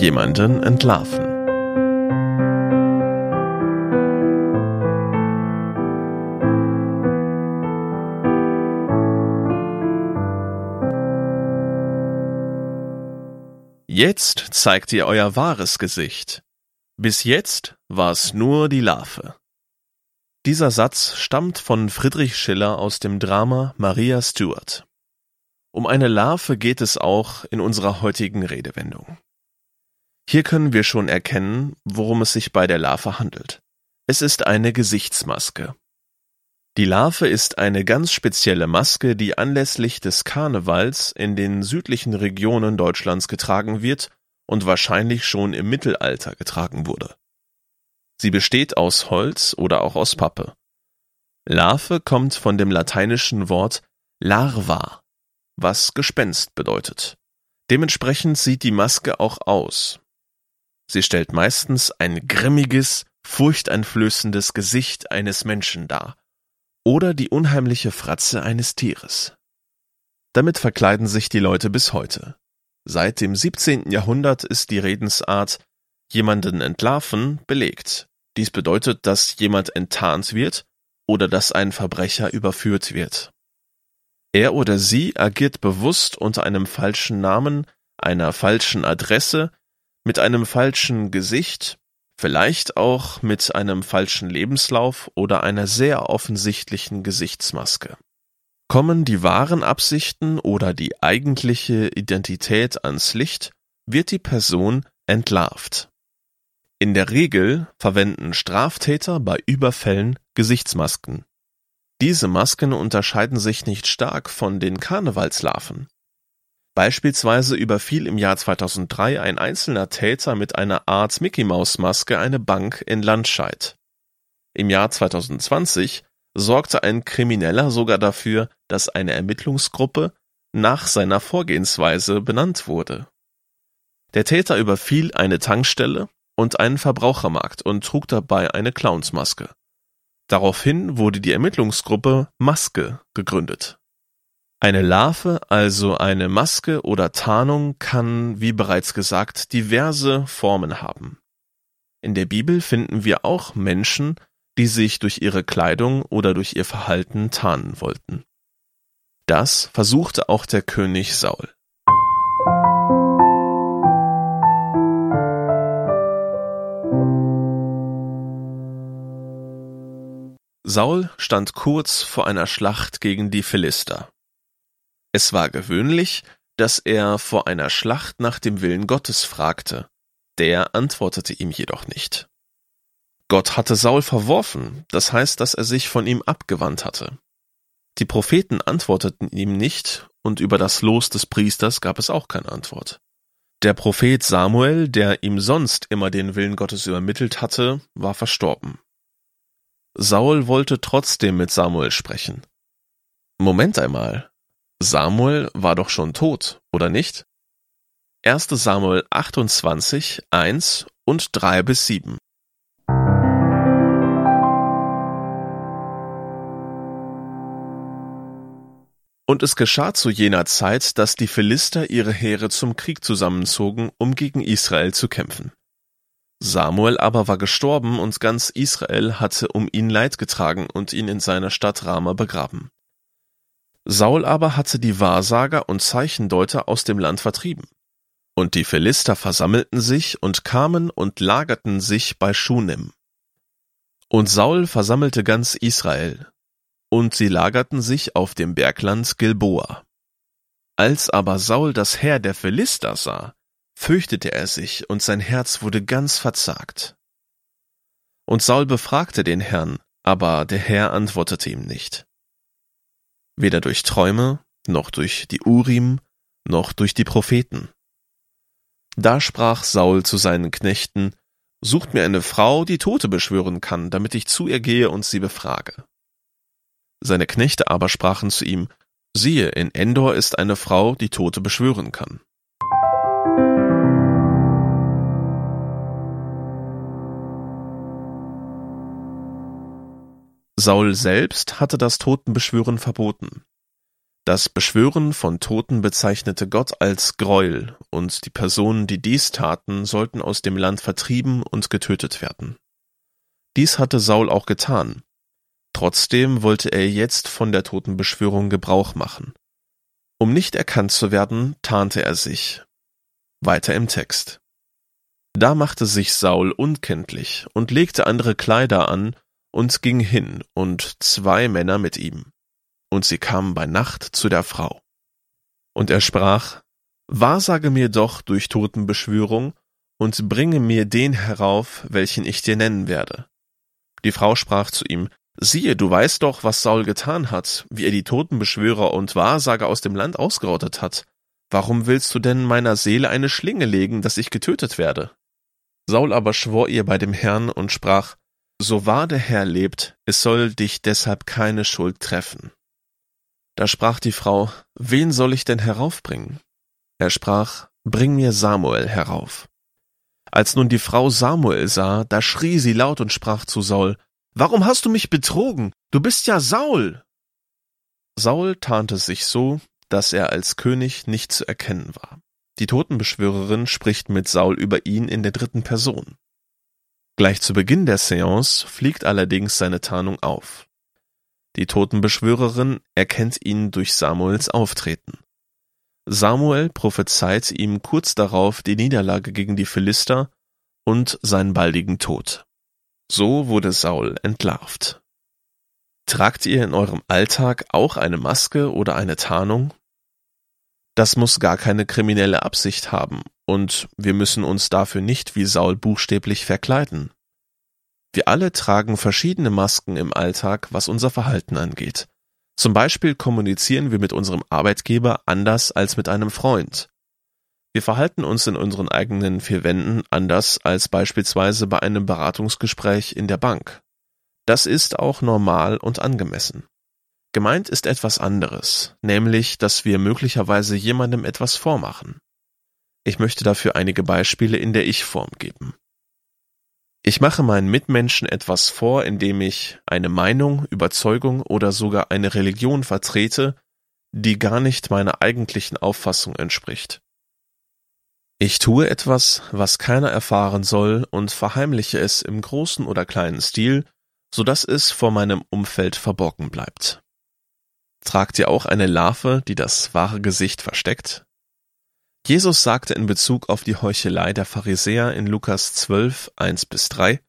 Jemanden entlarven. Jetzt zeigt ihr euer wahres Gesicht. Bis jetzt war's nur die Larve. Dieser Satz stammt von Friedrich Schiller aus dem Drama Maria Stuart. Um eine Larve geht es auch in unserer heutigen Redewendung. Hier können wir schon erkennen, worum es sich bei der Larve handelt. Es ist eine Gesichtsmaske. Die Larve ist eine ganz spezielle Maske, die anlässlich des Karnevals in den südlichen Regionen Deutschlands getragen wird und wahrscheinlich schon im Mittelalter getragen wurde. Sie besteht aus Holz oder auch aus Pappe. Larve kommt von dem lateinischen Wort larva, was Gespenst bedeutet. Dementsprechend sieht die Maske auch aus. Sie stellt meistens ein grimmiges, furchteinflößendes Gesicht eines Menschen dar oder die unheimliche Fratze eines Tieres. Damit verkleiden sich die Leute bis heute. Seit dem 17. Jahrhundert ist die Redensart jemanden entlarven belegt. Dies bedeutet, dass jemand enttarnt wird oder dass ein Verbrecher überführt wird. Er oder sie agiert bewusst unter einem falschen Namen, einer falschen Adresse, mit einem falschen Gesicht Vielleicht auch mit einem falschen Lebenslauf oder einer sehr offensichtlichen Gesichtsmaske. Kommen die wahren Absichten oder die eigentliche Identität ans Licht, wird die Person entlarvt. In der Regel verwenden Straftäter bei Überfällen Gesichtsmasken. Diese Masken unterscheiden sich nicht stark von den Karnevalslarven. Beispielsweise überfiel im Jahr 2003 ein einzelner Täter mit einer Art Mickey-Maus-Maske eine Bank in Landscheid. Im Jahr 2020 sorgte ein Krimineller sogar dafür, dass eine Ermittlungsgruppe nach seiner Vorgehensweise benannt wurde. Der Täter überfiel eine Tankstelle und einen Verbrauchermarkt und trug dabei eine Clownsmaske. Daraufhin wurde die Ermittlungsgruppe Maske gegründet eine Larve, also eine Maske oder Tarnung, kann, wie bereits gesagt, diverse Formen haben. In der Bibel finden wir auch Menschen, die sich durch ihre Kleidung oder durch ihr Verhalten tarnen wollten. Das versuchte auch der König Saul. Saul stand kurz vor einer Schlacht gegen die Philister. Es war gewöhnlich, dass er vor einer Schlacht nach dem Willen Gottes fragte, der antwortete ihm jedoch nicht. Gott hatte Saul verworfen, das heißt, dass er sich von ihm abgewandt hatte. Die Propheten antworteten ihm nicht, und über das Los des Priesters gab es auch keine Antwort. Der Prophet Samuel, der ihm sonst immer den Willen Gottes übermittelt hatte, war verstorben. Saul wollte trotzdem mit Samuel sprechen. Moment einmal, Samuel war doch schon tot, oder nicht? 1. Samuel 28, 1 und 3 bis 7. Und es geschah zu jener Zeit, dass die Philister ihre Heere zum Krieg zusammenzogen, um gegen Israel zu kämpfen. Samuel aber war gestorben und ganz Israel hatte um ihn Leid getragen und ihn in seiner Stadt Rama begraben. Saul aber hatte die Wahrsager und Zeichendeuter aus dem Land vertrieben. Und die Philister versammelten sich und kamen und lagerten sich bei Schunem. Und Saul versammelte ganz Israel, und sie lagerten sich auf dem Bergland Gilboa. Als aber Saul das Heer der Philister sah, fürchtete er sich, und sein Herz wurde ganz verzagt. Und Saul befragte den Herrn, aber der Herr antwortete ihm nicht weder durch Träume, noch durch die Urim, noch durch die Propheten. Da sprach Saul zu seinen Knechten, Sucht mir eine Frau, die Tote beschwören kann, damit ich zu ihr gehe und sie befrage. Seine Knechte aber sprachen zu ihm, Siehe, in Endor ist eine Frau, die Tote beschwören kann. Saul selbst hatte das Totenbeschwören verboten. Das Beschwören von Toten bezeichnete Gott als Greuel, und die Personen, die dies taten, sollten aus dem Land vertrieben und getötet werden. Dies hatte Saul auch getan. Trotzdem wollte er jetzt von der Totenbeschwörung Gebrauch machen. Um nicht erkannt zu werden, tarnte er sich. Weiter im Text. Da machte sich Saul unkenntlich und legte andere Kleider an und ging hin und zwei Männer mit ihm und sie kamen bei Nacht zu der Frau. Und er sprach, Wahrsage mir doch durch Totenbeschwörung und bringe mir den herauf, welchen ich dir nennen werde. Die Frau sprach zu ihm, Siehe, du weißt doch, was Saul getan hat, wie er die Totenbeschwörer und Wahrsager aus dem Land ausgerottet hat. Warum willst du denn meiner Seele eine Schlinge legen, dass ich getötet werde? Saul aber schwor ihr bei dem Herrn und sprach, So wahr der Herr lebt, es soll dich deshalb keine Schuld treffen. Da sprach die Frau, wen soll ich denn heraufbringen? Er sprach, bring mir Samuel herauf. Als nun die Frau Samuel sah, da schrie sie laut und sprach zu Saul, Warum hast du mich betrogen? Du bist ja Saul. Saul tarnte sich so, dass er als König nicht zu erkennen war. Die Totenbeschwörerin spricht mit Saul über ihn in der dritten Person. Gleich zu Beginn der Seance fliegt allerdings seine Tarnung auf. Die Totenbeschwörerin erkennt ihn durch Samuels Auftreten. Samuel prophezeit ihm kurz darauf die Niederlage gegen die Philister und seinen baldigen Tod. So wurde Saul entlarvt. Tragt ihr in eurem Alltag auch eine Maske oder eine Tarnung? Das muss gar keine kriminelle Absicht haben, und wir müssen uns dafür nicht wie Saul buchstäblich verkleiden. Wir alle tragen verschiedene Masken im Alltag, was unser Verhalten angeht. Zum Beispiel kommunizieren wir mit unserem Arbeitgeber anders als mit einem Freund. Wir verhalten uns in unseren eigenen vier Wänden anders als beispielsweise bei einem Beratungsgespräch in der Bank. Das ist auch normal und angemessen. Gemeint ist etwas anderes, nämlich, dass wir möglicherweise jemandem etwas vormachen. Ich möchte dafür einige Beispiele in der Ich-Form geben. Ich mache meinen Mitmenschen etwas vor, indem ich eine Meinung, Überzeugung oder sogar eine Religion vertrete, die gar nicht meiner eigentlichen Auffassung entspricht. Ich tue etwas, was keiner erfahren soll und verheimliche es im großen oder kleinen Stil, so dass es vor meinem Umfeld verborgen bleibt. Tragt ihr auch eine Larve, die das wahre Gesicht versteckt? Jesus sagte in Bezug auf die Heuchelei der Pharisäer in Lukas 12, 1 bis 3,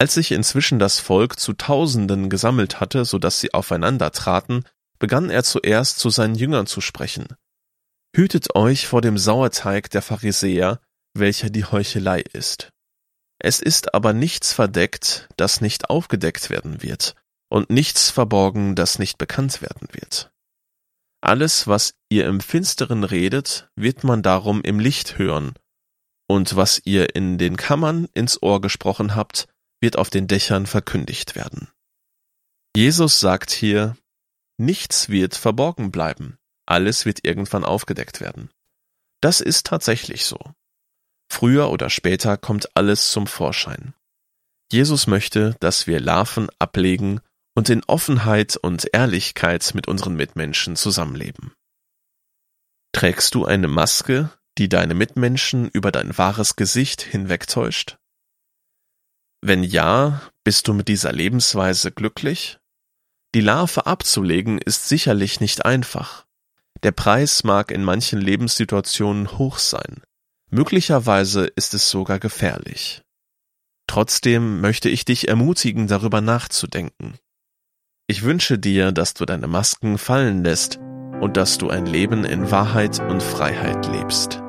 Als sich inzwischen das Volk zu Tausenden gesammelt hatte, so dass sie aufeinander traten, begann er zuerst zu seinen Jüngern zu sprechen. Hütet euch vor dem Sauerteig der Pharisäer, welcher die Heuchelei ist. Es ist aber nichts verdeckt, das nicht aufgedeckt werden wird, und nichts verborgen, das nicht bekannt werden wird. Alles, was ihr im Finsteren redet, wird man darum im Licht hören, und was ihr in den Kammern ins Ohr gesprochen habt, wird auf den Dächern verkündigt werden. Jesus sagt hier, nichts wird verborgen bleiben, alles wird irgendwann aufgedeckt werden. Das ist tatsächlich so. Früher oder später kommt alles zum Vorschein. Jesus möchte, dass wir Larven ablegen und in Offenheit und Ehrlichkeit mit unseren Mitmenschen zusammenleben. Trägst du eine Maske, die deine Mitmenschen über dein wahres Gesicht hinwegtäuscht? Wenn ja, bist du mit dieser Lebensweise glücklich? Die Larve abzulegen ist sicherlich nicht einfach. Der Preis mag in manchen Lebenssituationen hoch sein. Möglicherweise ist es sogar gefährlich. Trotzdem möchte ich dich ermutigen, darüber nachzudenken. Ich wünsche dir, dass du deine Masken fallen lässt und dass du ein Leben in Wahrheit und Freiheit lebst.